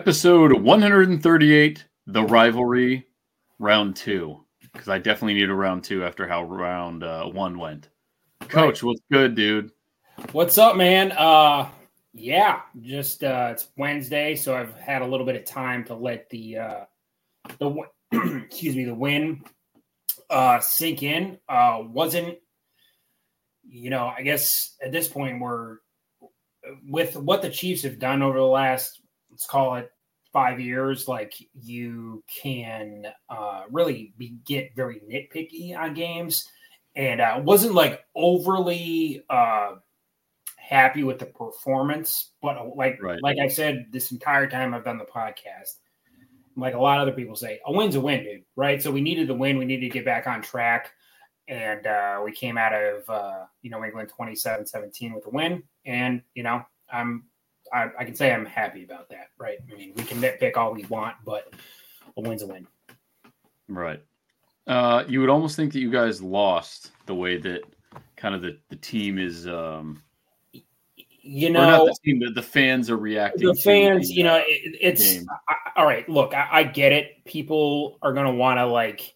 Episode 138, The Rivalry, Round Two. Because I definitely need a round two after how round uh, one went. Coach, right. what's good, dude? What's up, man? Uh, yeah, just uh, it's Wednesday, so I've had a little bit of time to let the uh, the excuse me the win uh, sink in. Uh, wasn't you know? I guess at this point we're with what the Chiefs have done over the last let's call it five years, like you can uh, really be, get very nitpicky on games, and uh, wasn't like overly uh, happy with the performance. But uh, like right. like I said, this entire time I've done the podcast, like a lot of other people say, a win's a win, dude. Right? So we needed the win. We needed to get back on track. And uh, we came out of uh, you know England 27-17 with a win, and you know I'm I, I, can say I'm happy about that, right? I mean, we can nitpick all we want, but a win's a win. Right. Uh, you would almost think that you guys lost the way that kind of the, the team is, um, you know, not the team, the, the fans are reacting. The fans, the, you know, it, it's I, all right. Look, I, I get it. People are going to want to like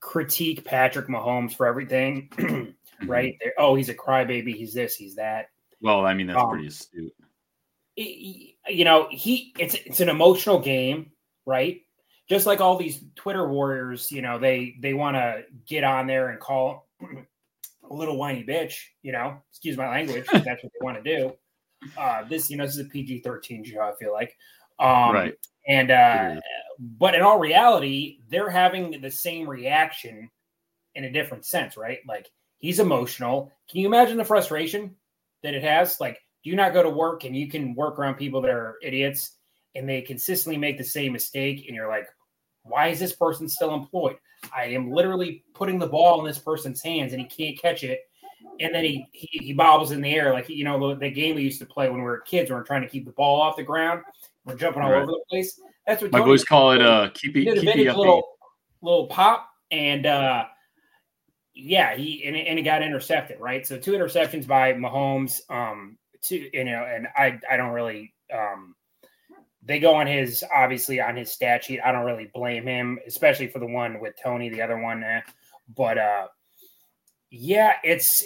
critique Patrick Mahomes for everything, right? Mm-hmm. Oh, he's a crybaby. He's this. He's that. Well, I mean, that's um, pretty astute you know, he it's it's an emotional game, right? Just like all these Twitter warriors, you know, they they want to get on there and call a little whiny bitch, you know, excuse my language, that's what they want to do. Uh, this, you know, this is a PG 13 show, I feel like. Um, right. And, uh, but in all reality, they're having the same reaction in a different sense, right? Like he's emotional. Can you imagine the frustration that it has? Like do not go to work and you can work around people that are idiots and they consistently make the same mistake and you're like why is this person still employed i am literally putting the ball in this person's hands and he can't catch it and then he he, he bobbles in the air like you know the, the, game we used to play when we were kids when we are trying to keep the ball off the ground we're jumping all right. over the place that's what my Tony boys call it uh keep it keep it little, little pop and uh yeah, he and, and it got intercepted, right? So two interceptions by Mahomes. Um, to you know, and I I don't really um they go on his obviously on his stat sheet. I don't really blame him, especially for the one with Toney, the other one. Eh. But uh yeah, it's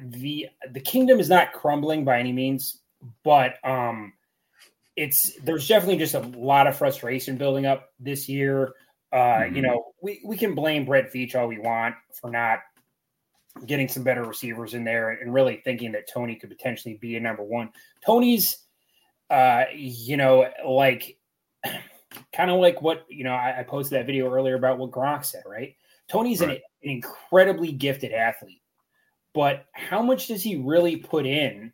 the the kingdom is not crumbling by any means, but um it's there's definitely just a lot of frustration building up this year. Uh, mm-hmm. you know, we, we can blame Brett Veach all we want for not getting some better receivers in there and really thinking that Toney could potentially be a number one. Toney's, uh, you know, like kind of like what, you know, I, I, posted that video earlier about what Gronk said, right? Toney's right. An, an incredibly gifted athlete, but how much does he really put in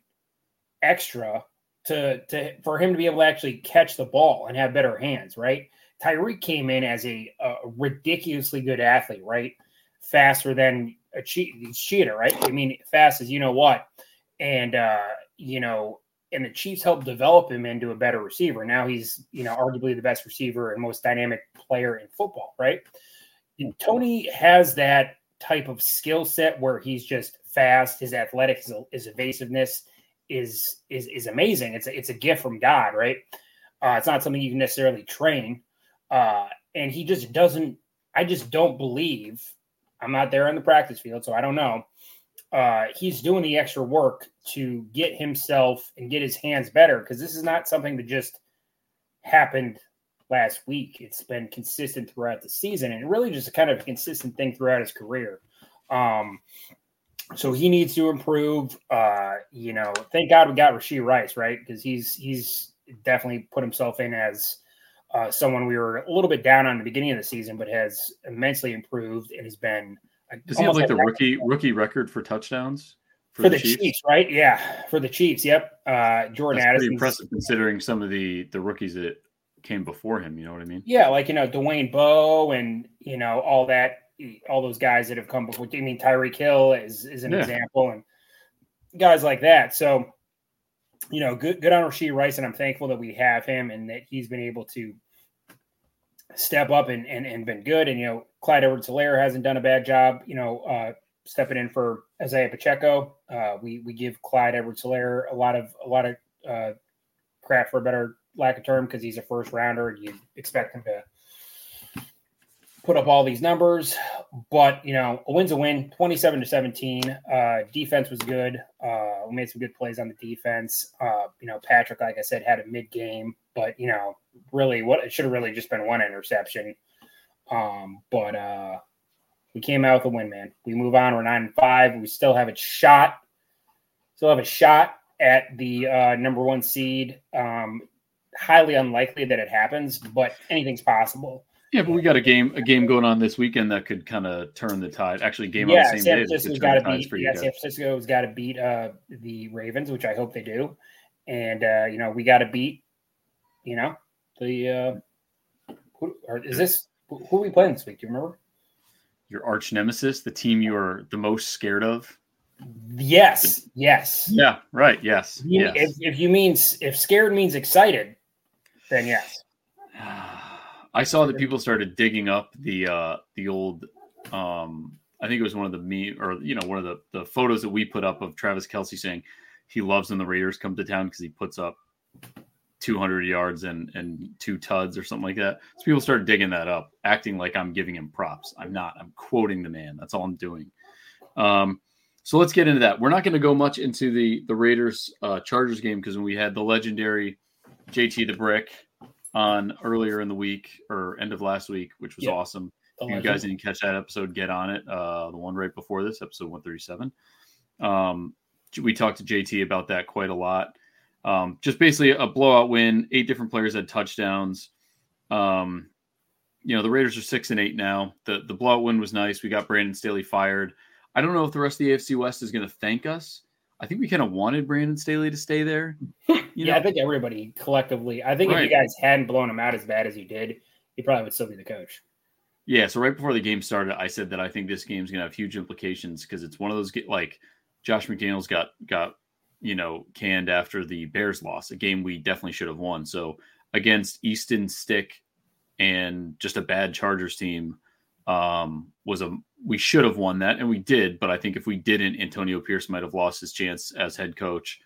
extra to, to, for him to be able to actually catch the ball and have better hands, right? Tyreek came in as a, a ridiculously good athlete, right? Faster than a cheat, cheater, right? I mean, fast as you know what, and uh, you know, and the Chiefs helped develop him into a better receiver. Now he's, you know, arguably the best receiver and most dynamic player in football, right? And Toney has that type of skill set where he's just fast. His athletics, his, his evasiveness is is is amazing. It's a, it's a gift from God, right? Uh, it's not something you can necessarily train. Uh, and he just doesn't. I just don't believe I'm not there on the practice field, so I don't know. Uh, he's doing the extra work to get himself and get his hands better because this is not something that just happened last week. It's been consistent throughout the season and really just a kind of consistent thing throughout his career. Um, so he needs to improve. Uh, you know, thank God we got Rashee Rice, right? Because he's he's definitely put himself in as uh, someone we were a little bit down on the beginning of the season, but has immensely improved and has been. Does he have like the rookie rookie record for touchdowns for, for the, the Chiefs? Chiefs? Right? Yeah, for the Chiefs. Yep. Uh, Jordan That's Addison. impressive considering some of the the rookies that came before him. You know what I mean? Yeah, like you know Dwayne Bowe and you know all that, all those guys that have come before. I mean Tyreek Hill is is an yeah. example, and guys like that. So you know, good good on Rashee Rice, and I'm thankful that we have him and that he's been able to step up and and, and been good. And you know, Clyde Edwards-Helaire hasn't done a bad job. You know, uh, stepping in for Isaiah Pacheco. Uh, we we give Clyde Edwards-Helaire a lot of a lot of uh, crap for a better lack of term, because he's a first rounder. and You expect him to put up all these numbers, but you know, a win's a win. Twenty-seven to seventeen. Uh, defense was good. Uh, we made some good plays on the defense. Uh, you know, Patrick, like I said, had a mid-game, but you know, really, what it should have really just been one interception. Um, but uh, we came out with a win, man. We move on. We're nine and five. We still have a shot. Still have a shot at the uh, number one seed. Um, highly unlikely that it happens, but anything's possible. Yeah, but we got a game a game going on this weekend that could kind of turn the tide. Actually, game yeah, on the same San day. Francisco's got to beat. Yeah, San Francisco's got to beat uh, the Ravens, which I hope they do. And uh, you know, we got to beat. You know, the uh, who, or is this who are we playing this week? Do you remember? Your arch nemesis, the team you are the most scared of. Yes. Yes. Yeah. Right. Yes. You, yes. If, if you mean if scared means excited, then yes. I saw that people started digging up the uh the old um I think it was one of the me or you know one of the the photos that we put up of Travis Kelce saying he loves when the Raiders come to town because he puts up 200 yards and and two tuds or something like that. So people started digging that up, acting like I'm giving him props. I'm not. I'm quoting the man. That's all I'm doing. Um, so let's get into that. We're not going to go much into the the Raiders uh, Chargers game because when we had the legendary JT the Brick on earlier in the week or end of last week, which was Yep. awesome. If you guys didn't catch that episode, get on it. Uh, the one right before this, episode 137. Um, we talked to JT about that quite a lot. Um, just basically a blowout win. Eight different players had touchdowns. Um, you know, the Raiders are six and eight now. The the blowout win was nice. We got Brandon Staley fired. I don't know if the rest of the AFC West is going to thank us. I think we kind of wanted Brandon Staley to stay there. You yeah, know, I think everybody collectively. I think if you guys hadn't blown him out as bad as you did, he probably would still be the coach. Yeah, so right before the game started, I said that I think this game's gonna have huge implications because it's one of those like Josh McDaniels got got you know canned after the Bears loss, a game we definitely should have won. So against Easton Stick and just a bad Chargers team um, was a we should have won that and we did, but I think if we didn't, Antonio Pierce might have lost his chance as head coach.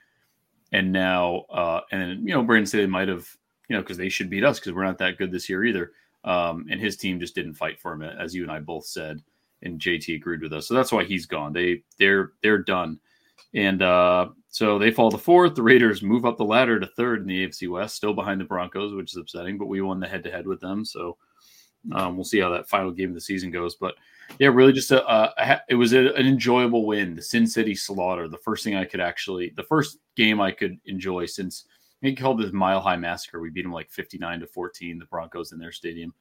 And now, uh, and you know, Brandon Staley might have, you know, because they should beat us because we're not that good this year either. Um, and his team just didn't fight for him, as you and I both said, and JT agreed with us. So that's why he's gone. They they're they're done, and uh, so they fall to fourth. The Raiders move up the ladder to third in the AFC West, still behind the Broncos, which is upsetting. But we won the head to head with them, so um, we'll see how that final game of the season goes. But yeah, really just a, a, it was a, an enjoyable win. The Sin City Slaughter, the first thing I could actually, the first game I could enjoy since he called it Mile High Massacre. We beat them like 59 to 14, the Broncos in their stadium.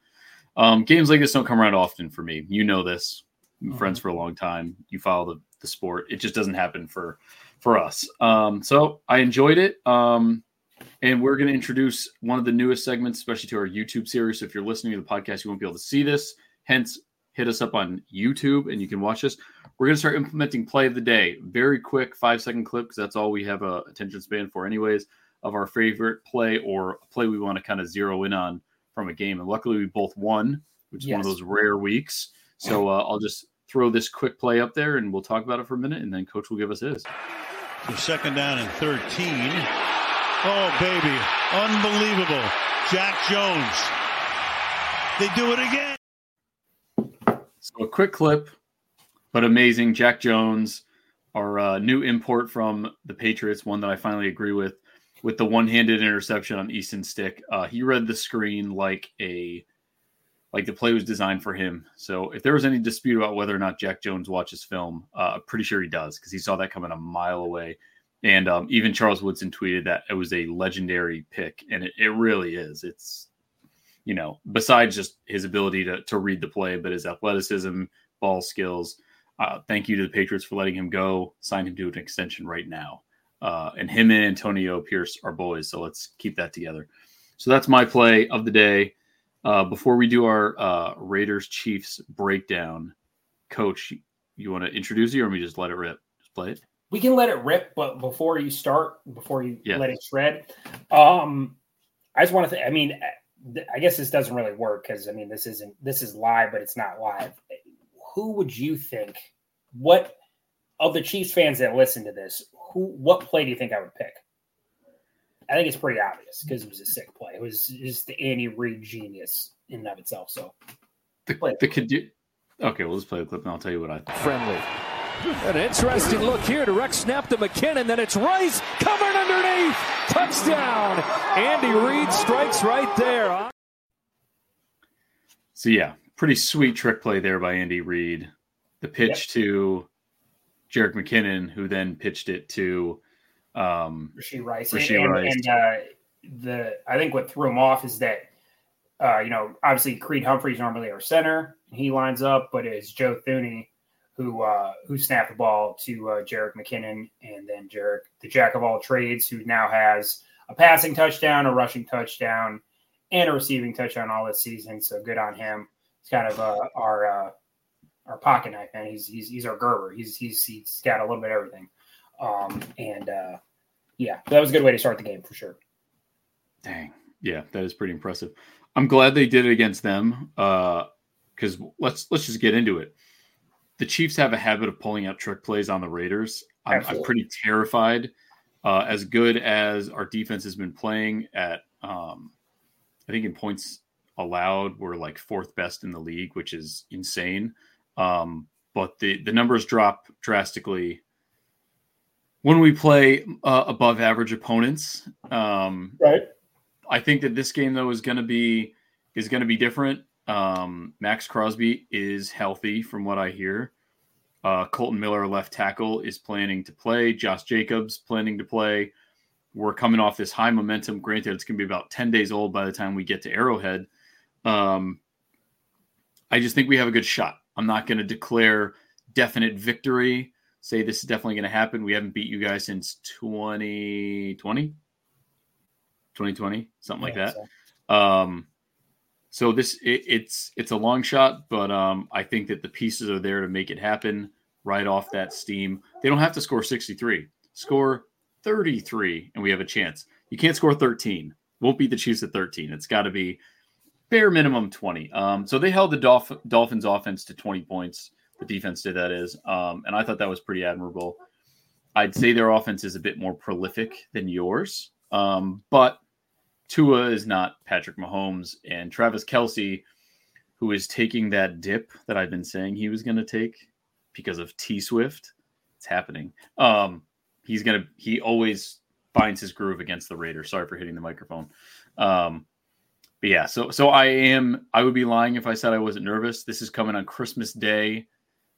Um, games like this don't come around often for me. You know this. Been friends for a long time. You follow the, the sport. It just doesn't happen for for us. Um, so I enjoyed it. Um, and we're going to introduce one of the newest segments, especially to our YouTube series. So if you're listening to the podcast, you won't be able to see this. Hence, hit us up on YouTube and you can watch this. We're going to start implementing play of the day. Very quick, five second clip because that's all we have a attention span for, anyways, of our favorite play or a play we want to kind of zero in on from a game. And luckily, we both won, which is one of those rare weeks. So uh, I'll just throw this quick play up there and we'll talk about it for a minute and then coach will give us his. So second down and 13. Oh, baby. Unbelievable. Jack Jones. They do it again. So a quick clip, but amazing. Jack Jones, our uh, new import from the Patriots, one that I finally agree with, with the one-handed interception on Easton Stick. Uh, he read the screen like a like the play was designed for him. So if there was any dispute about whether or not Jack Jones watches film, uh, I'm pretty sure he does because he saw that coming a mile away. And um, even Charles Woodson tweeted that it was a legendary pick, and it, it really is. It's you know, besides just his ability to, to read the play, but his athleticism, ball skills. Uh, thank you to the Patriots for letting him go. Sign him to an extension right now. Uh, and him and Antonio Pierce are boys, so let's keep that together. So that's my play of the day. Uh, before we do our uh, Raiders Chiefs breakdown, Coach, you want to introduce you, or we just let it rip? Just play it. We can let it rip, but before you start, before you Yeah. let it shred, um, I just want to. Th- I mean, I guess this doesn't really work because I mean, this isn't this is live, but it's not live. Who would you think? What of the Chiefs fans that listen to this? Who? What play do you think I would pick? I think it's pretty obvious because it was a sick play. It was just the Andy Reid genius in and of itself. So the, the could you okay, well let's play the clip and I'll tell you what I think. Friendly. An interesting look here. Direct snap to McKinnon. Then it's Rice covered underneath. Touchdown. Andy Reid strikes right there. So yeah, pretty sweet trick play there by Andy Reid. The pitch yep. to Jerick McKinnon, who then pitched it to um, Rashee Rice. Rashee and, Rice. and uh, the I think what threw him off is that uh, you know obviously Creed Humphrey's normally our center. He lines up, but it's Joe Thuney who uh, who snapped the ball to uh, Jerick McKinnon, and then Jerick, the jack of all trades, who now has a passing touchdown, a rushing touchdown, and a receiving touchdown all this season. So good on him. It's kind of uh, our uh, our pocket knife man. He's he's he's our Gerber. He's he's he's got a little bit of everything. Um, and uh, yeah, that was a good way to start the game for sure. Dang, yeah, that is pretty impressive. I'm glad they did it against them. Because uh, let's let's just get into it. The Chiefs have a habit of pulling out trick plays on the Raiders. I'm, I'm pretty terrified. Uh, as good as our defense has been playing at, um, I think in points allowed, we're like fourth best in the league, which is insane. Um, but the the numbers drop drastically when we play uh, above average opponents. Um, right. I think that this game though is going to be is going to be different. Um, Maxx Crosby is healthy from what I hear. Uh, Kolton Miller, left tackle, is planning to play. Josh Jacobs planning to play. We're coming off this high momentum. Granted, it's going to be about 10 days old by the time we get to Arrowhead. Um, I just think we have a good shot. I'm not going to declare definite victory, say this is definitely going to happen. We haven't beat you guys since 2020, 2020, something like that. So. Um, so this it, it's it's a long shot, but um, I think that the pieces are there to make it happen right off that steam. They don't have to score 63. Score 33 and we have a chance. You can't score 13. Won't beat the Chiefs at 13. It's got to be bare minimum 20. Um, so they held the Dolph- Dolphins offense to 20 points. The defense did that is. Um, and I thought that was pretty admirable. I'd say their offense is a bit more prolific than yours. Um, but Tua is not Patrick Mahomes and Travis Kelce, who is taking that dip that I've been saying he was going to take because of T Swift. It's happening. Um, he's to, he always finds his groove against the Raiders. Sorry for hitting the microphone. Um, but yeah, so so I am. I would be lying if I said I wasn't nervous. This is coming on Christmas Day.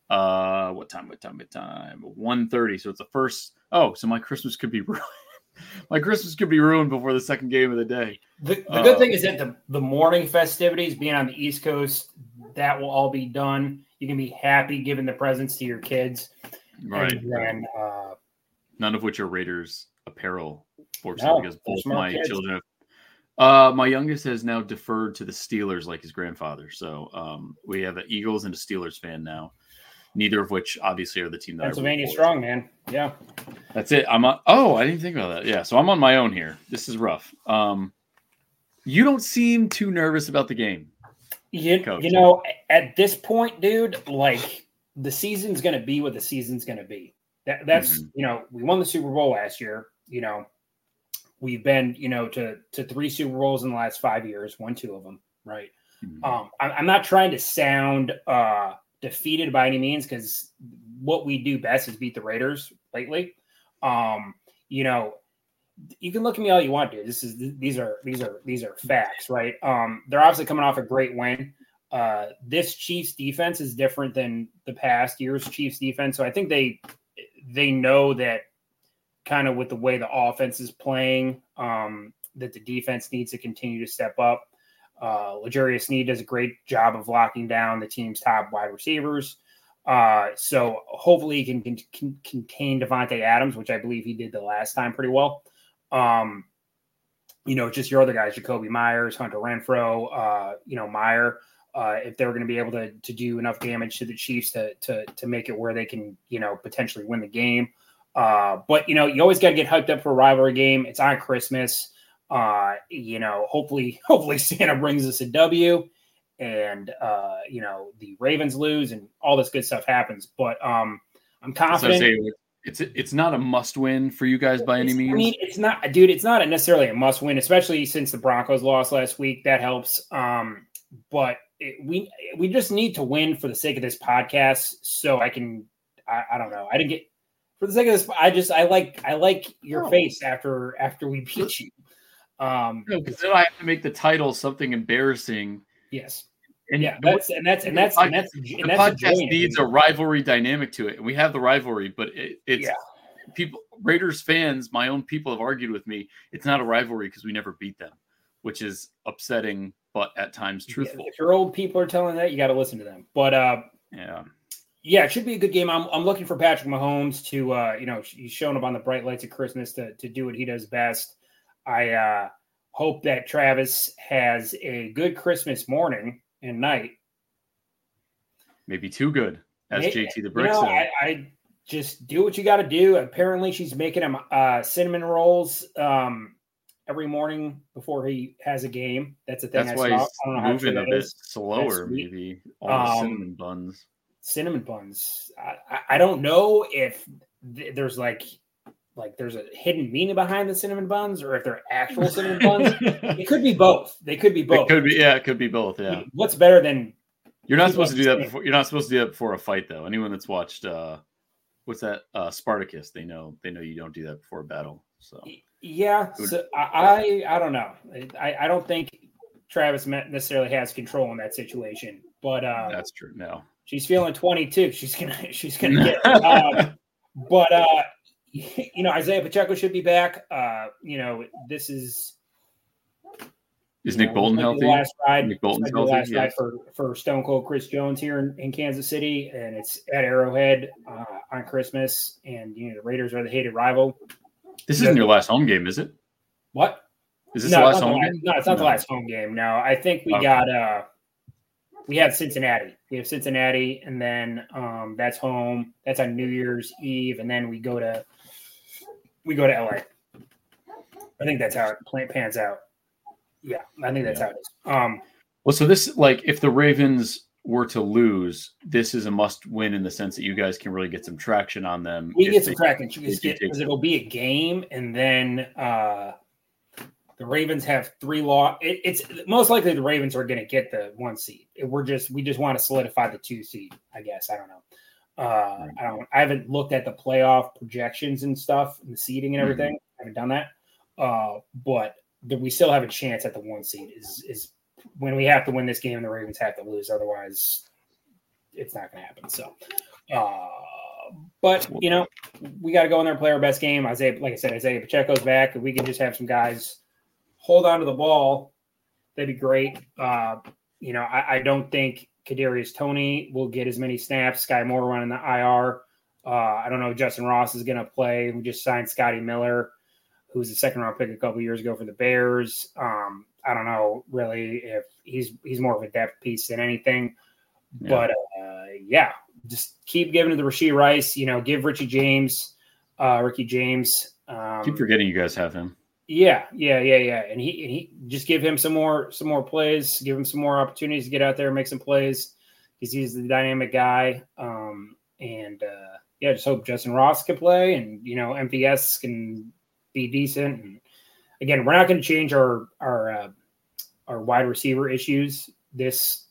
Uh, what time? What time? What time? One thirty. So it's the first. Oh, so my Christmas could be ruined. my Christmas could be ruined before the second game of the day. The, the uh, good thing is that the the morning festivities, being on the East Coast, that will all be done. You can be happy giving the presents to your kids. Right. And then, uh, None of which are Raiders apparel, fortunately, no, because both my kids. children have uh, my youngest has now deferred to the Steelers like his grandfather. So um, we have an Eagles and a Steelers fan now. Neither of which obviously are the team that Pennsylvania strong, man. Yeah, that's it. I'm on. Oh, I didn't think about that. Yeah, so I'm on my own here. This is rough. Um, you don't seem too nervous about the game. You, Coach. you know, at this point, dude, like the season's going to be what the season's going to be. That, that's mm-hmm. you know, we won the Super Bowl last year. You know, We've been, you know, to to three Super Bowls in the last five years, won two of them, right? Mm-hmm. Um, I, I'm not trying to sound uh, defeated by any means because what we do best is beat the Raiders lately. Um, you know, you can look at me all you want, dude. This is these are these are these are facts, right? Um, they're obviously coming off a great win. Uh, this Chiefs defense is different than the past year's Chiefs defense, so I think they they know that kind of with the way the offense is playing, um, that the defense needs to continue to step up. Uh, L'Jarius Sneed does a great job of locking down the team's top wide receivers. Uh, so hopefully he can, can, can, contain Davante Adams, which I believe he did the last time pretty well. Um, you know, just your other guys, Jakobi Meyers, Hunter Renfrow, uh, you know, Mayer, uh, if they're going to be able to, to do enough damage to the Chiefs to, to, to make it where they can, you know, potentially win the game. Uh, but you know, you always got to get hyped up for a rivalry game. It's on Christmas. Uh, you know, hopefully, hopefully Santa brings us a W, and uh, you know the Ravens lose and all this good stuff happens. But um, I'm confident. Say, it's it's not a must win for you guys by any means. I mean, it's not, dude. It's not necessarily a must win, especially since the Broncos lost last week. That helps. Um, but it, we we just need to win for the sake of this podcast, so I can. I, I don't know. I didn't get for the sake of this. I just I like I like your No. face after after we beat you. Um, no, because then I have to make the title something embarrassing. yes, And yeah. the- That's and that's and that's and that's the and that's podcast enjoying it. needs a rivalry dynamic to it. And we have the rivalry, but it, it's Yeah. people Raiders fans, my own people have argued with me. It's not a rivalry because we never beat them, which is upsetting, but at times Yeah, truthful. If your old people are telling that, you got to listen to them. But uh, Yeah. yeah, it should be a good game. I'm, I'm looking for Patrick Mahomes to, uh, you know, he's showing up on the bright lights of Christmas to, to do what he does best. I uh, hope that Travis has a good Christmas morning and night. Maybe too good, as May- JT the You Brick know, said. I, I just do what you got to do. Apparently, she's making him uh, cinnamon rolls um, every morning before he has a game. That's a thing That's I why saw. he's I don't know how true moving a bit is. slower, maybe. All Um, cinnamon buns. cinnamon buns. I, I- I don't know if th- there's like like there's a hidden meaning behind the cinnamon buns or if they're actual cinnamon buns. It could be both. They could be both. It both. could be, yeah, it could be both. Yeah, What's better than you're not supposed to do that before. You're not supposed to do that before a fight, though. Anyone that's watched, uh, what's that, uh, Spartacus, they know they know you don't do that before a battle. So yeah? Good. So I I I don't know. I I don't think Travis necessarily has control in that situation, but uh, that's true. No, she's feeling 22. She's gonna she's gonna get. Um, but uh, you know Isaiah Pacheco should be back. Uh, you know this is is Nick know, Bolton this might be healthy? Last ride, Nick Bolton's this might be the last healthy, ride yes. for, for Stone Cold Chris Jones here in, in Kansas City, and it's at Arrowhead uh, on Christmas. And you know the Raiders are the hated rival. This isn't your last home game, is it? What? Is this no, the last not the home game? no, it's not the last home game. No, I think we Okay. got uh we have Cincinnati. We have Cincinnati, and then um that's home. That's on New Year's Eve, and then we go to we go to LA. I think that's how it pans out. Yeah, I think that's Yeah. how it is. Um, Well, so this like if the Ravens were to lose, this is a must win in the sense that you guys can really get some traction on them. we get some they- tracking if you take- because it'll be a game, and then uh the Ravens have three law. It, it's most likely the Ravens are going to get the one seed. We're just we just want to solidify the two seed. I guess I don't know. Uh, I don't. I haven't looked at the playoff projections and stuff, and the seeding and Mhm. everything. I haven't done that. Uh, but we still have a chance at the one seed. Is is when we have to win this game, the Ravens have to lose. Otherwise, it's not going to happen. So, uh, but you know, we got to go in there and play our best game. Isaiah, like I said, Isaiah Pacheco's back. If we can just have some guys hold on to the ball, that'd be great. Uh, you know, I, I don't think Kadarius Toney will get as many snaps. Skyy Moore running the IR. Uh, I don't know if Justyn Ross is going to play. We just signed Scotty Miller, who was a second round pick a couple years ago for the Bears. Um, I don't know really if he's he's more of a depth piece than anything. Yeah. But uh, yeah, just keep giving it to Rasheed Rice. You know, give Richie James, uh, Ricky James. Um, keep forgetting you guys have him. Yeah, yeah, yeah, yeah. And he and he just give him some more some more plays, give him some more opportunities to get out there and make some plays because he's the dynamic guy. Um, and uh, yeah, just hope Justyn Ross can play and you know MVS can be decent. And again, we're not going to change our our uh, our wide receiver issues this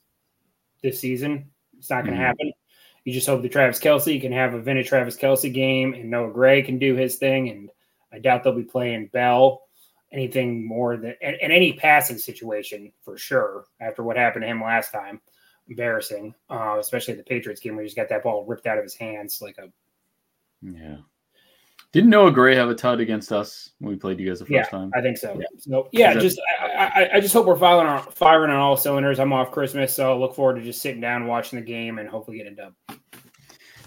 this season. It's not going to Mhm. happen. You just hope that Travis Kelce can have a vintage Travis Kelce game and Noah Gray can do his thing. And I doubt they'll be playing Bell anything more than in, any passing situation for sure after what happened to him last time. Embarrassing, uh, especially the Patriots game where he just got that ball ripped out of his hands like a Yeah. Didn't Noah Gray have a tud against us when we played you guys the first Yeah, time? I think so. So yeah, that- just I, I, I just hope we're firing on firing on all cylinders. I'm off Christmas, so I look forward to just sitting down, watching the game, and hopefully getting a dub.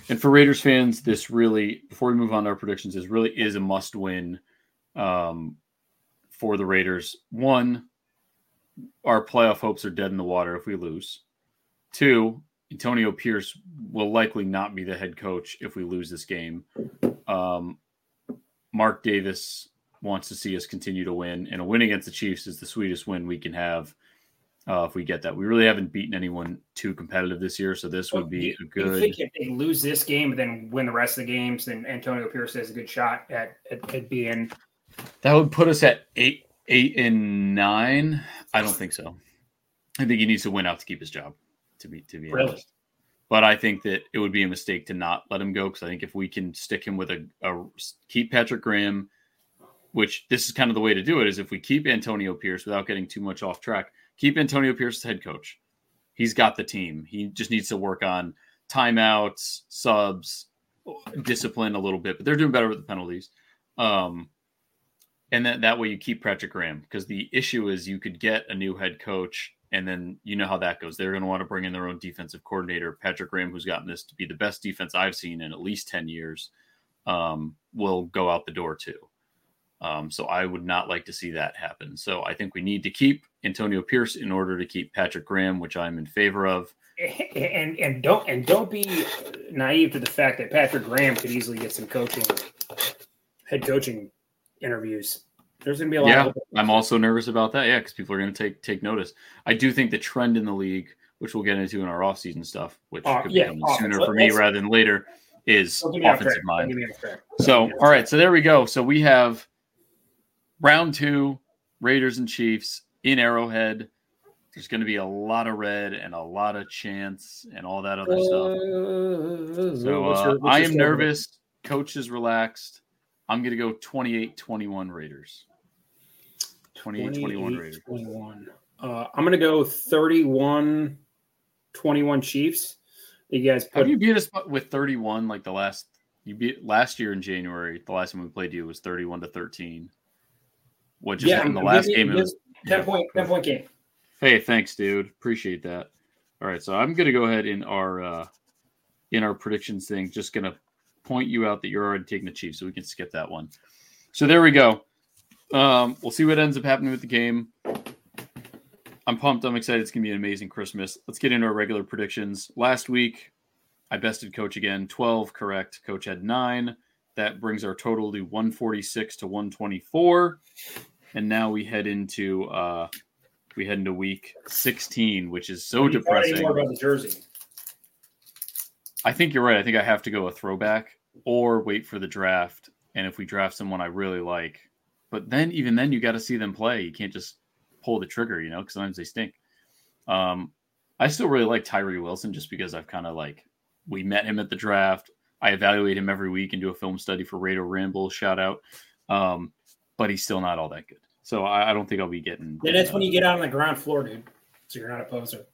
And for Raiders fans, this really, before we move on to our predictions, this really is a must win um, for the Raiders. One, our playoff hopes are dead in the water if we lose. Two, Antonio Pierce will likely not be the head coach if we lose this game. Um, Mark Davis wants to see us continue to win, and a win against the Chiefs is the sweetest win we can have. Uh, if we get that, we really haven't beaten anyone too competitive this year, so this would be a good. You think if they lose this game, then win the rest of the games, then Antonio Pierce has a good shot at, at, at being. That would put us at eight, eight and nine. I don't think so. I think he needs to win out to keep his job. To be to be Really? honest, but I think that it would be a mistake to not let him go because I think if we can stick him with a, a keep Patrick Graham, which this is kind of the way to do it, is if we keep Antonio Pierce without getting too much off track, keep Antonio Pierce as head coach. He's got the team. He just needs to work on timeouts, subs, discipline a little bit, but they're doing better with the penalties. Um, and then that way you keep Patrick Graham because the issue is you could get a new head coach and then you know how that goes. They're going to want to bring in their own defensive coordinator. Patrick Graham, who's gotten this to be the best defense I've seen in at least 10 years, um, will go out the door too. Um, so I would not like to see that happen. So I think we need to keep Antonio Pierce in order to keep Patrick Graham, which I'm in favor of. And and don't and don't be naive to the fact that Patrick Graham could easily get some coaching, head coaching interviews. There's going to be a lot. Yeah, of I'm also nervous about that. Yeah, because people are going to take take notice. I do think the trend in the league, which we'll get into in our offseason stuff, which Uh, could yeah, be coming offense. sooner for me rather than later, is Don't get me off offensive mind. get me off track. So, all right, so there we go. So we have round two, Raiders and Chiefs in Arrowhead. There's going to be a lot of red and a lot of chance and all that other stuff. So What's uh, your- what's I am nervous. Coach is relaxed. I'm going to go 28 21 Raiders. 28 21 Raiders. 21. Uh, I'm going to go 31 21 Chiefs. You guys put do you beat us with 31 like the last you beat last year in January? The last time we played you was 31 to 13. What just yeah, in the last game? It was, 10 point 10 point game. Hey, thanks, dude. Appreciate that. All right, so I'm gonna go ahead in our uh in our predictions thing. Just gonna point you out that you're already taking the Chiefs, so we can skip that one. So there we go. Um, we'll see what ends up happening with the game. I'm pumped. I'm excited. It's gonna be an amazing Christmas. Let's get into our regular predictions. Last week, I bested Coach again. 12 correct. Coach had nine. That brings our total to 146 to 124. And now we head into uh we head into week 16, which is so You thought any depressing. About the jersey. I think you're right. I think I have to go a throwback or wait for the draft. And if we draft someone I really like, but then even then you got to see them play. You can't just pull the trigger, you know, because sometimes they stink. Um, I still really like Tyree Wilson just because I've kind of like we met him at the draft. I evaluate him every week and do a film study for Rado Ramble. Shout out, um, but he's still not all that good. So I, I don't think I'll be getting. Yeah, that's when you get out on the ground floor, dude. So you're not a poser.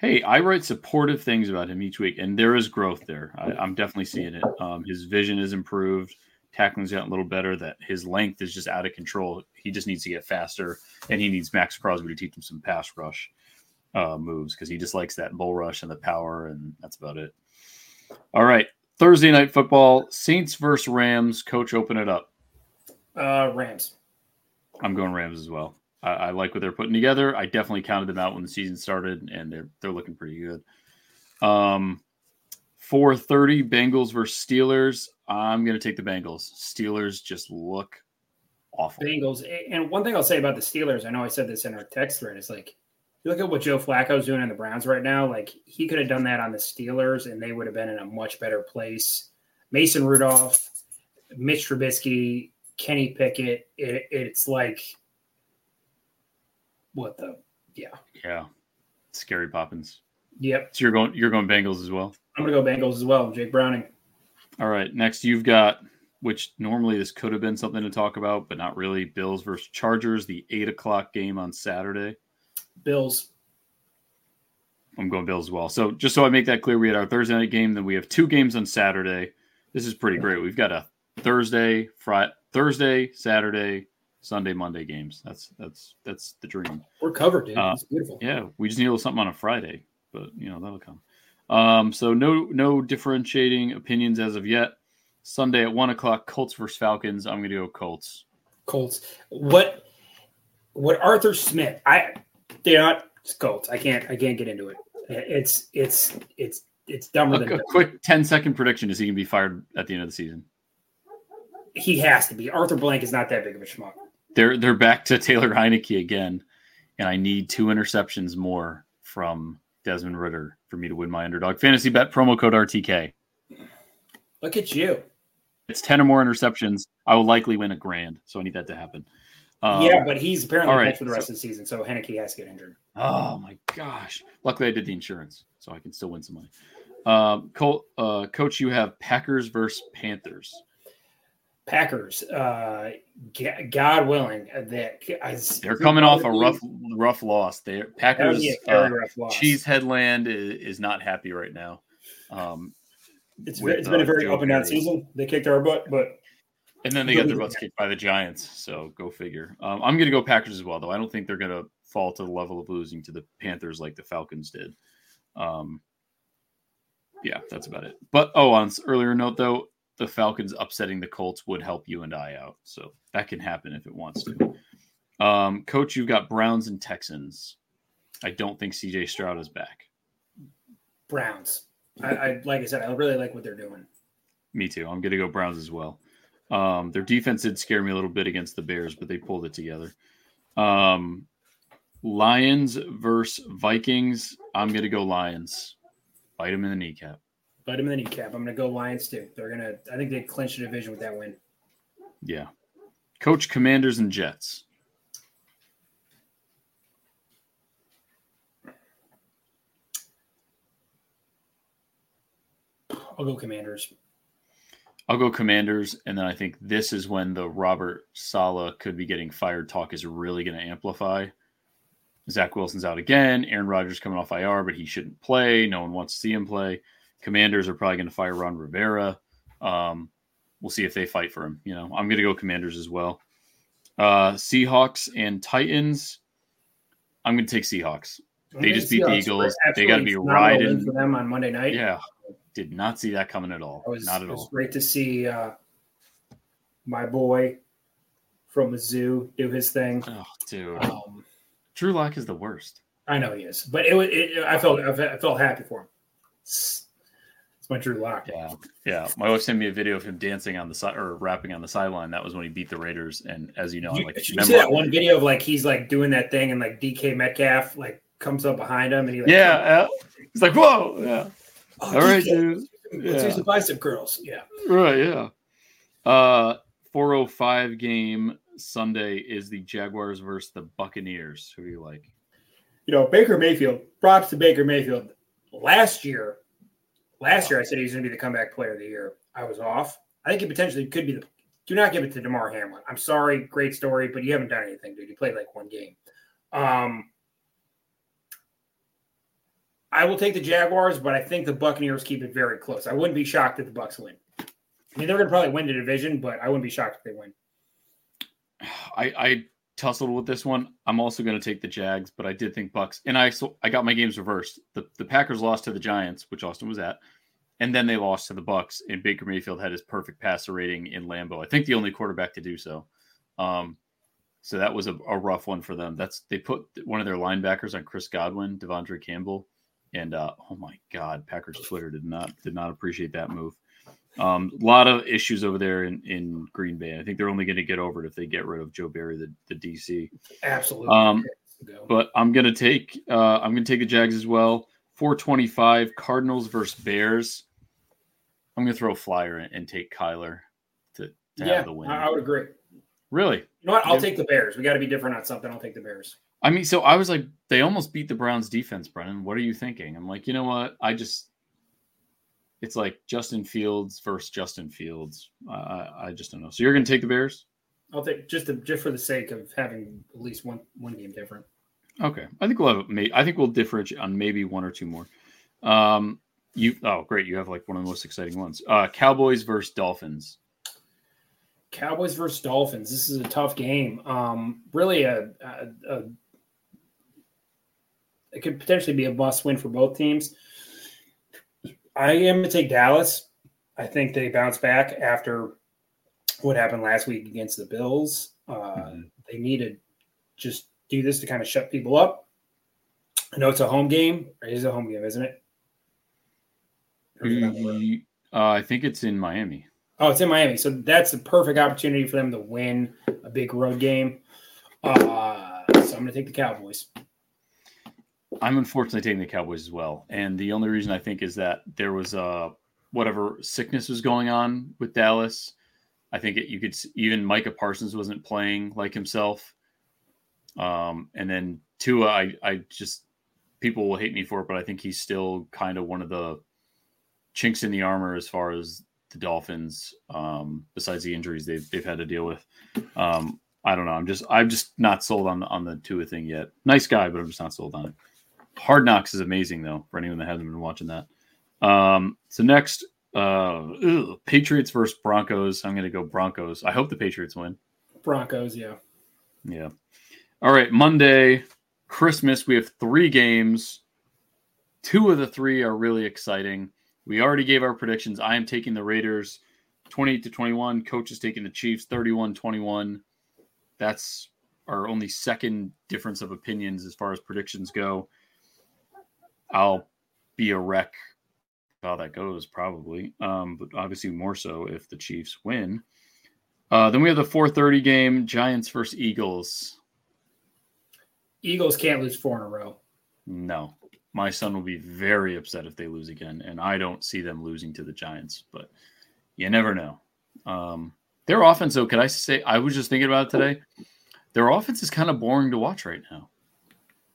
Hey, I write supportive things about him each week, and there is growth there. I, I'm definitely seeing it. Um, his vision is improved, tackling's gotten a little better. That his length is just out of control. He just needs to get faster, and he needs Maxx Crosby to teach him some pass rush uh, moves because he just likes that bull rush and the power, and that's about it. All right, Thursday night football: Saints versus Rams. Coach, open it up. Uh, Rams. I'm going Rams as well. I, I like what they're putting together. I definitely counted them out when the season started, and they're they're looking pretty good. Um, 4:30 Bengals versus Steelers. I'm going to take the Bengals. Steelers just look awful. Bengals. And one thing I'll say about the Steelers, I know I said this in our text thread, is like, you look at what Joe Flacco's doing in the Browns right now. Like, he could have done that on the Steelers, and they would have been in a much better place. Mason Rudolph, Mitch Trubisky, Kenny Pickett. It, it's like, what the? Yeah. Yeah, scary Poppins. Yep. So you're going you're going Bengals as well. I'm going to go Bengals as well. Jake Browning. All right, next you've got which normally this could have been something to talk about, but not really. Bills versus Chargers, the eight o'clock game on Saturday. Bills. I'm going Bills as well. So just so I make that clear, we had our Thursday night game, then we have two games on Saturday. This is pretty great. We've got a Thursday, Friday, Thursday, Saturday, Sunday, Monday games. That's that's that's the dream. We're covered, dude. Uh, it's beautiful. Yeah, we just need a little something on a Friday, but you know that'll come. Um, so no no differentiating opinions as of yet. Sunday at one o'clock, Colts versus Falcons. I'm going to go Colts. Colts. What? What Arthur Smith? I they're not Colts. I can't. I can't get into it. It's it's it's it's dumber A, than a dumb. quick 10 second prediction: Is he going to be fired at the end of the season? he has to be. Arthur Blank is not that big of a schmuck. They're they're back to Taylor Heinicke again, and I need two interceptions more from Desmond Ridder for me to win my underdog fantasy bet. Promo code RTK. Look at you. It's 10 or more interceptions. I will likely win a grand. So I need that to happen. Um, yeah, but he's apparently right, for the rest so, of the season. So Heinicke has to get injured. Oh my gosh. Luckily I did the insurance, so I can still win some money. Um, Cole, uh, coach, you have Packers versus Panthers. Packers, uh, God willing, uh, that they're coming off a rough, rough loss. They Packers, uh, Cheese Headland is, is, not happy right now. Um, it's, with, it's been uh, a very Joe up and down season. They kicked our butt, but and then they got their butts kicked by the Giants. So go figure. Um, I'm going to go Packers as well, though. I don't think they're going to fall to the level of losing to the Panthers like the Falcons did. Um, yeah, that's about it. But oh, on earlier note though, the Falcons upsetting the Colts would help you and I out. So that can happen if it wants to. Um, Coach, you've got Browns and Texans. I don't think CJ Stroud is back. Browns. I, I like I said, I really like what they're doing. Me too. I'm going to go Browns as well. Um, their defense did scare me a little bit against the Bears, but they pulled it together. Um, Lions versus Vikings. I'm going to go Lions. Bite them in the kneecap. Bite them in the kneecap. I'm going to go Lions too. They're going to, I think they clinch the division with that win. Yeah. Coach Commanders and Jets. I'll go Commanders. I'll go Commanders, and then I think this is when the Robert Saleh could be getting fired talk is really going to amplify. Zach Wilson's out again. Aaron Rodgers coming off IR, but he shouldn't play. No one wants to see him play. Commanders are probably going to fire Ron Rivera. Um, we'll see if they fight for him. You know, I'm going to go Commanders as well. Uh, Seahawks and Titans. I'm going to take Seahawks. They just beat Seahawks the Eagles. They got to be riding for them on Monday night. Yeah, did not see that coming at all. Was, not at all. Great to see uh, my boy from the zoo do his thing. Oh, dude. Um, Drew Lock is the worst. I know he is, but it, it I felt I felt happy for him. It's, it's my Drew Lock. Yeah, yeah. My wife sent me a video of him dancing on the side or rapping on the sideline. That was when he beat the Raiders. And as you know, you, like, you see that one video of like he's like doing that thing and like DK Metcalf like comes up behind him and he like yeah, he's like whoa yeah Oh, All right, dude. Let's yeah. some bicep curls. Yeah. Right. Yeah. Uh, 405 game Sunday is the Jaguars versus the Buccaneers. Who do you like? You know, Baker Mayfield. Props to Baker Mayfield. Last year, last year I said he was going to be the comeback player of the year. I was off. I think he potentially could be the. Do not give it to Damar Hamlin. I'm sorry, great story, but you haven't done anything, dude. You played like one game. Um, I will take the Jaguars, but I think the Buccaneers keep it very close. I wouldn't be shocked if the Bucks win. I mean, they're going to probably win the division, but I wouldn't be shocked if they win. I, I tussled with this one. I'm also going to take the Jags, but I did think Bucks, and I so I got my games reversed. The the Packers lost to the Giants, which Austin was at, and then they lost to the Bucks. And Baker Mayfield had his perfect passer rating in Lambeau. I think the only quarterback to do so. Um, so that was a, a rough one for them. That's they put one of their linebackers on Chris Godwin, De'Vondre Campbell and uh, oh my God, Packers Twitter did not did not appreciate that move. Um, a lot of issues over there in, in Green Bay. I think they're only going to get over it if they get rid of Joe Barry, the, the DC. Absolutely. Um, but I'm going to take uh, I'm going to take the Jags as well. 425 Cardinals versus Bears. I'm going to throw a flyer and take Kyler to, to yeah, have the win. I would agree. Really? You know what? I'll yeah. take the Bears. We got to be different on something. I'll take the Bears. I mean, so I was like, they almost beat the Browns defense, Brennan. What are you thinking? I'm like, you know what? I just, it's like Justin Fields versus Justin Fields. I, I just don't know. So you're going to take the Bears? I'll take just to, just for the sake of having at least one one game different. Okay, I think we'll have. I think we'll differentiate on maybe one or two more. Um, you oh great, you have like one of the most exciting ones. Uh, Cowboys versus Dolphins. Cowboys versus Dolphins. This is a tough game. Um, really a, a, a it could potentially be a must win for both teams. I am going to take Dallas. I think they bounce back after what happened last week against the Bills. Uh, mm-hmm. They need to just do this to kind of shut people up. I know it's a home game. It is a home game, isn't it? uh, I think it's in Miami. Oh, it's in Miami. So that's the perfect opportunity for them to win a big road game. Uh, So I'm going to take the Cowboys. I'm unfortunately taking the Cowboys as well, and the only reason I think is that there was uh whatever sickness was going on with Dallas. I think it, you could even Micah Parsons wasn't playing like himself. Um, and then Tua, I I just people will hate me for it, but I think he's still kind of one of the chinks in the armor as far as the Dolphins. Um, besides the injuries they've they've had to deal with. Um, I don't know. I'm just I'm just not sold on the on the Tua thing yet. Nice guy, but I'm just not sold on it. Hard Knocks is amazing though for anyone that hasn't been watching that. Um, so next, uh, Patriots versus Broncos. I'm going to go Broncos. I hope the Patriots win. Broncos, yeah. Yeah. All right, Monday, Christmas. We have three games. Two of the three are really exciting. We already gave our predictions. I am taking the Raiders 28 to 21. Coach is taking the Chiefs 31 21. That's our only second difference of opinions as far as predictions go. I'll be a wreck how that goes, probably. Um, but obviously more so if the Chiefs win. Uh, then we have the 4:30 game: Giants versus Eagles. Eagles can't lose four in a row. No, my son will be very upset if they lose again, and I don't see them losing to the Giants. But you never know. Um, their offense, though, could I say? I was just thinking about it today. Their offense is kind of boring to watch right now.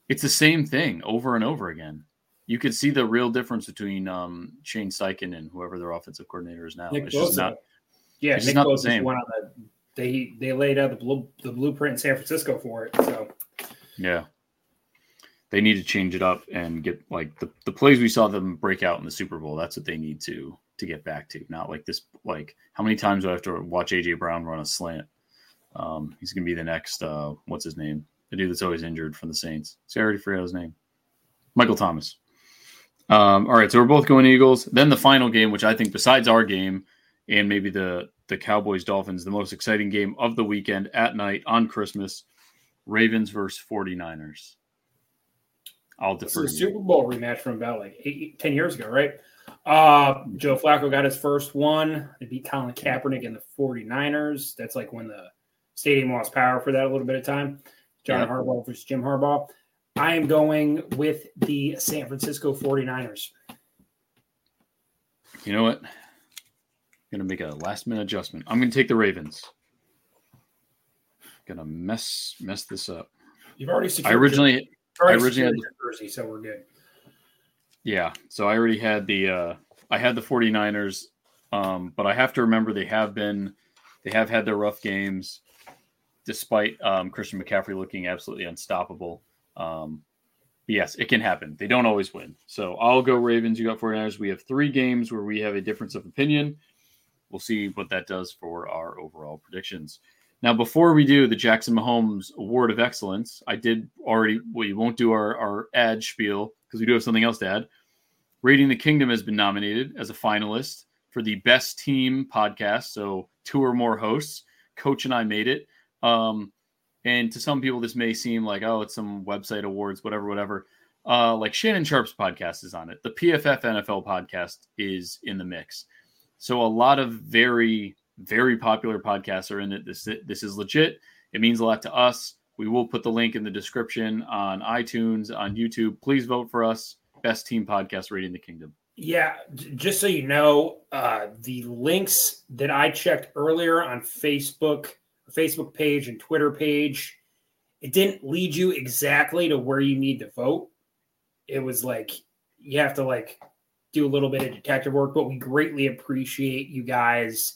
It's the same thing over and over again you could see the real difference between um, Shane Steichen and whoever their offensive coordinator is now. Nick it's just not. Yeah, it's Nick not the same. on the. They they laid out the blue, the blueprint in San Francisco for it. So Yeah. They need to change it up and get like the, the plays we saw them break out in the Super Bowl. That's what they need to to get back to. Not like this like how many times do I have to watch AJ Brown run a slant? Um, he's gonna be the next uh what's his name? The dude that's always injured from the Saints. See, I already forgot his name. Michael Thomas. Um, all right, so we're both going Eagles. Then the final game, which I think besides our game and maybe the the Cowboys Dolphins, the most exciting game of the weekend at night on Christmas, Ravens versus 49ers. I'll this defer. is a. Super Bowl rematch from about like eight, 10 years ago, right? Uh, Joe Flacco got his first one. They beat Colin Kaepernick in the 49ers. That's like when the stadium lost power for that a little bit of time. John Yeah. Harbaugh versus Jim Harbaugh. I am going with the San Francisco 49ers. You know what? I'm gonna make a last minute adjustment. I'm gonna take the Ravens. Gonna mess mess this up. You've already secured I originally your, already I originally secured your jersey, so we're good. Yeah. So I already had the uh I had the 49ers um but I have to remember they have been they have had their rough games despite um Christian McCaffrey looking absolutely unstoppable. Um yes, it can happen. They don't always win. So I'll go Ravens, you got 49ers. We have 3 games where we have a difference of opinion. We'll see what that does for our overall predictions. Now, before we do the Jackson Mahomes Award of Excellence, I did already. We won't do our our ad spiel because we do have something else to add. Raiding the Kingdom has been nominated as a finalist for the best team podcast. So two or more hosts. Coach and I made it. Um, and to some people, this may seem like oh, it's some website awards, whatever, whatever. Uh, like Shannon Sharpe's podcast is on it. The PFF NFL podcast is in the mix. So a lot of very very popular podcasts are in it. This this is legit. It means a lot to us. We will put the link in the description on iTunes, on YouTube. Please vote for us. Best team podcast raiding the kingdom. Yeah, just so you know, uh, the links that I checked earlier on Facebook, Facebook page and Twitter page, it didn't lead you exactly to where you need to vote. It was like you have to like do a little bit of detective work, but we greatly appreciate you guys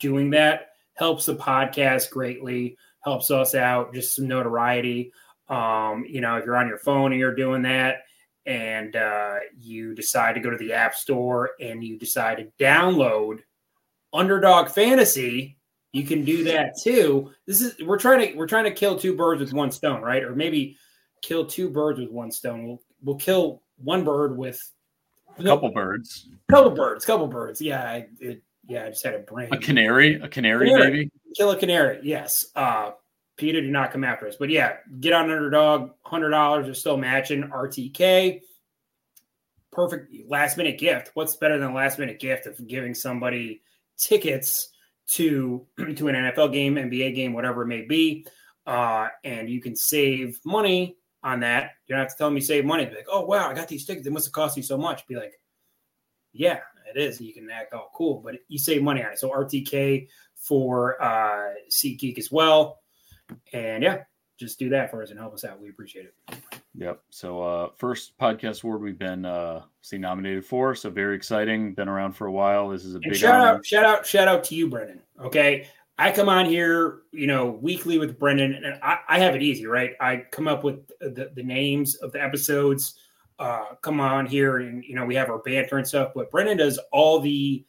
doing that. Helps the podcast greatly, helps us out, just some notoriety. Um, you know, if you're on your phone and you're doing that, and uh, you decide to go to the app store and you decide to download underdog fantasy you can do that too. This is we're trying to we're trying to kill two birds with one stone right? Or maybe kill two birds with one stone. We'll, we'll kill one bird with A couple birds, couple birds couple birds. Yeah I, it, yeah i just had a brain. A canary, a canary, Canary. maybe. kill a canary yes. Uh peter do not come after us. But yeah get on underdog hundred dollars are still matching rtk perfect last minute gift. What's better than a last minute gift of giving somebody tickets to to an nfl game nba game whatever it may be uh, and you can save money on that. You don't have to tell me save money. Be like, oh wow, I got these tickets. They must have cost you so much. Be like, yeah, it is. You can act all cool, but you save money on it. So RTK for uh, SeatGeek as well, and yeah, just do that for us and help us out. We appreciate it. Yep. So uh first podcast award we've been uh see nominated for. So very exciting. Been around for a while. This is a And big shout honor. out, shout out, shout out to you, Brendan. Okay. I come on here, you know, weekly with Brendan, and I, I have it easy, right? I come up with the, the names of the episodes, uh, come on here, and you know, we have our banter and stuff. But Brendan does all the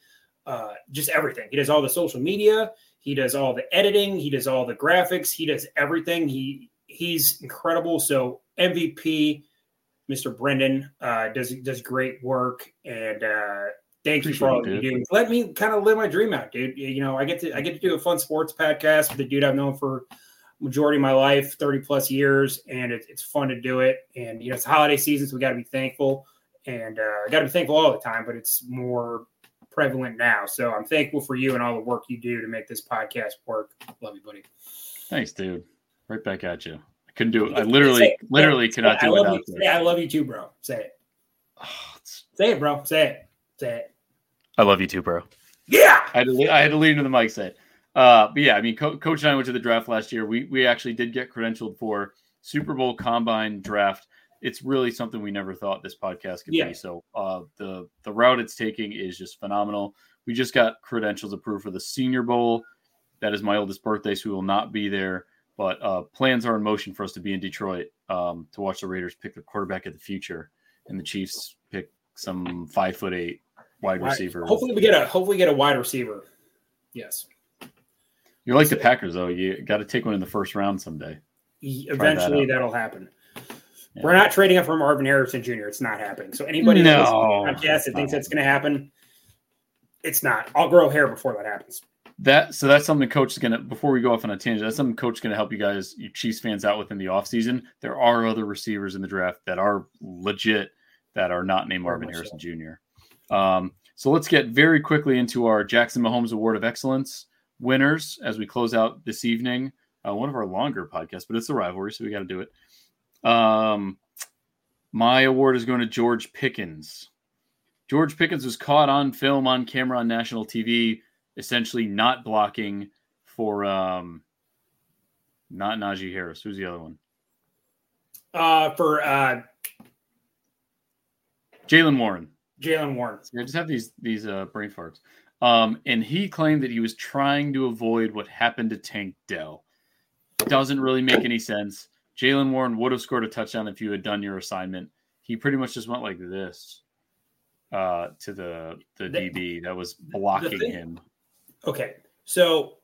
uh, just everything. He does all the social media, he does all the editing, he does all the graphics, he does everything. He he's incredible. So MVP, Mr. Brendan, uh, does does great work, and uh, thank you for all Appreciate you do. Let me kind of live my dream out, dude. You know, I get to I get to do a fun sports podcast with a dude I've known for majority of my life, thirty plus years, and it, it's fun to do it. And you know, it's holiday season, so we got to be thankful, and uh, got to be thankful all the time. But it's more prevalent now, so I'm thankful for you and all the work you do to make this podcast work. Love you, buddy. Thanks, dude. Right back at you. I couldn't do it. I literally, Say it. literally Say could not. I do it without you. this. Say, I love you too, bro. Say it. Oh, Say it, bro. Say it. Say it. I love you too, bro. Yeah. I had to, le- I had to lean into the mic say it. Uh, but yeah, I mean, Co- Coach and I went to the draft last year. We we actually did get credentialed for Super Bowl Combine draft. It's really something we never thought this podcast could Yeah. be. So uh, the the route it's taking is just phenomenal. We just got credentials approved for the Senior Bowl. That is my oldest birthday, so we will not be there. But uh, plans are in motion for us to be in Detroit um, to watch the Raiders pick the quarterback of the future, and the Chiefs pick some five foot eight wide Right. receiver. Hopefully we get a hopefully get a wide receiver. Yes. You're like the Packers, though. You got to take one in the first round someday. Eventually that will happen. Yeah. We're not trading up for Marvin Harrison Jr. It's not happening. So anybody No. that's listening to the podcast that thinks that's going to happen, it's not. I'll grow hair before that happens. That so that's something coach is gonna before we go off on a tangent. That's something coach is gonna help you guys, you Chiefs fans, out with in the offseason. There are other receivers in the draft that are legit that are not named Marvin Harrison Jr. Um, so let's get very quickly into our Jackson Mahomes Award of Excellence winners as we close out this evening. Uh, one of our longer podcasts, but it's the rivalry, so we got to do it. Um, my award is going to George Pickens. George Pickens was caught on film on camera on national TV, essentially not blocking for um not Najee Harris. Who's the other one? Uh, for uh, Jaylen Warren. Jaylen Warren. I just have these these uh, brain farts. Um, and he claimed that he was trying to avoid what happened to Tank Dell. Doesn't really make any sense. Jaylen Warren would have scored a touchdown if you had done your assignment. He pretty much just went like this uh, to the the The- DB that was blocking thing- him. Okay, so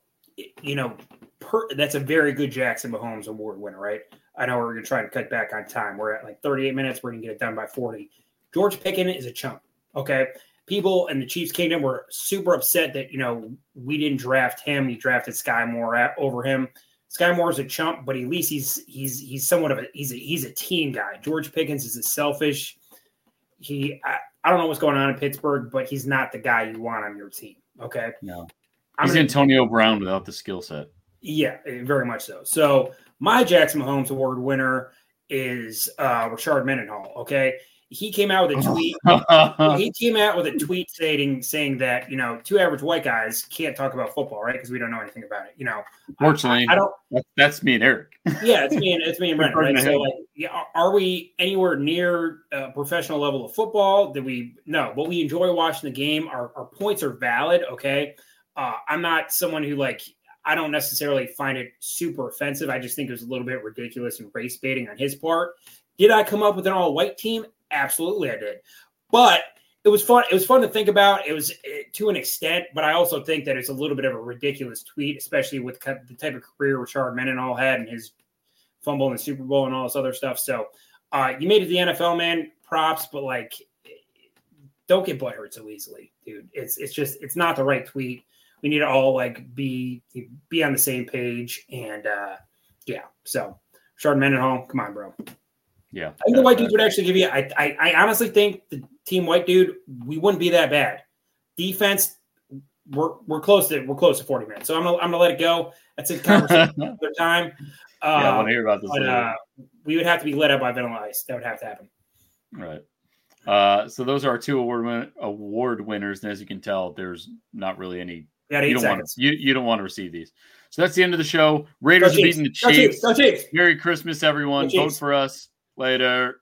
you know, per, that's a very good Jackson Mahomes Award winner, right? I know we're going to try to cut back on time. We're at like 38 minutes. We're going to get it done by 40. George Pickens is a chump. Okay, people in the Chiefs Kingdom were super upset that you know we didn't draft him. You drafted Skyy Moore at, over him. Skyy is a chump, but at least he's he's he's somewhat of a he's a he's a team guy. George Pickens is a selfish. He I, I don't know what's going on in Pittsburgh, but he's not the guy you want on your team. Okay, No, I'm he's gonna- Antonio Brown without the skill set. yeah, eh, very much so. So my Jackson Mahomes Award winner is uh Rashard Mendenhall. Okay. He came out with a tweet. he came out with a tweet stating saying that, you know, two average white guys can't talk about football, right? Because we don't know anything about it. You know, Fortunately, I, I don't that's me and Eric. yeah, it's me and it's me and Brendan, right? So, like, yeah, are- we anywhere near a professional level of football? That we no, but we enjoy watching the game. Our, our points are valid. Okay, uh, I'm not someone who like I don't necessarily find it super offensive. I just think it was a little bit ridiculous and race baiting on his part. Did I come up with an all white team? Absolutely, I did. But it was fun. It was fun to think about. It was eh, to an extent, but I also think that it's a little bit of a ridiculous tweet, especially with the type of career Rashard Mendenhall had and his fumble in the Super Bowl and all this other stuff. So uh, you made it the NFL, man. Props, but like, don't get butthurt so easily, dude. It's it's just it's not the right tweet. We need to all like be be on the same page, and uh, yeah. So Rashard Mendenhall, come on, bro. Yeah, I think the white dudes would actually give you. I, I, I honestly think the team white dude we wouldn't be that bad. Defense, we're we're close to we're close to forty minutes. So I'm gonna I'm gonna let it go. That's a conversation another time. Uh, yeah, I want to hear about this. but uh, we would have to be led up by Vanilla Ice. That would have to happen. Right. Uh, so those are our two award win- award winners, and as you can tell, there's not really any. Got You don't want to. You, you don't want to receive these. So that's the end of the show. Raiders Go are Chiefs. beating the Go Chiefs. Chiefs. Go Chiefs. Merry Christmas, everyone. Vote for us later.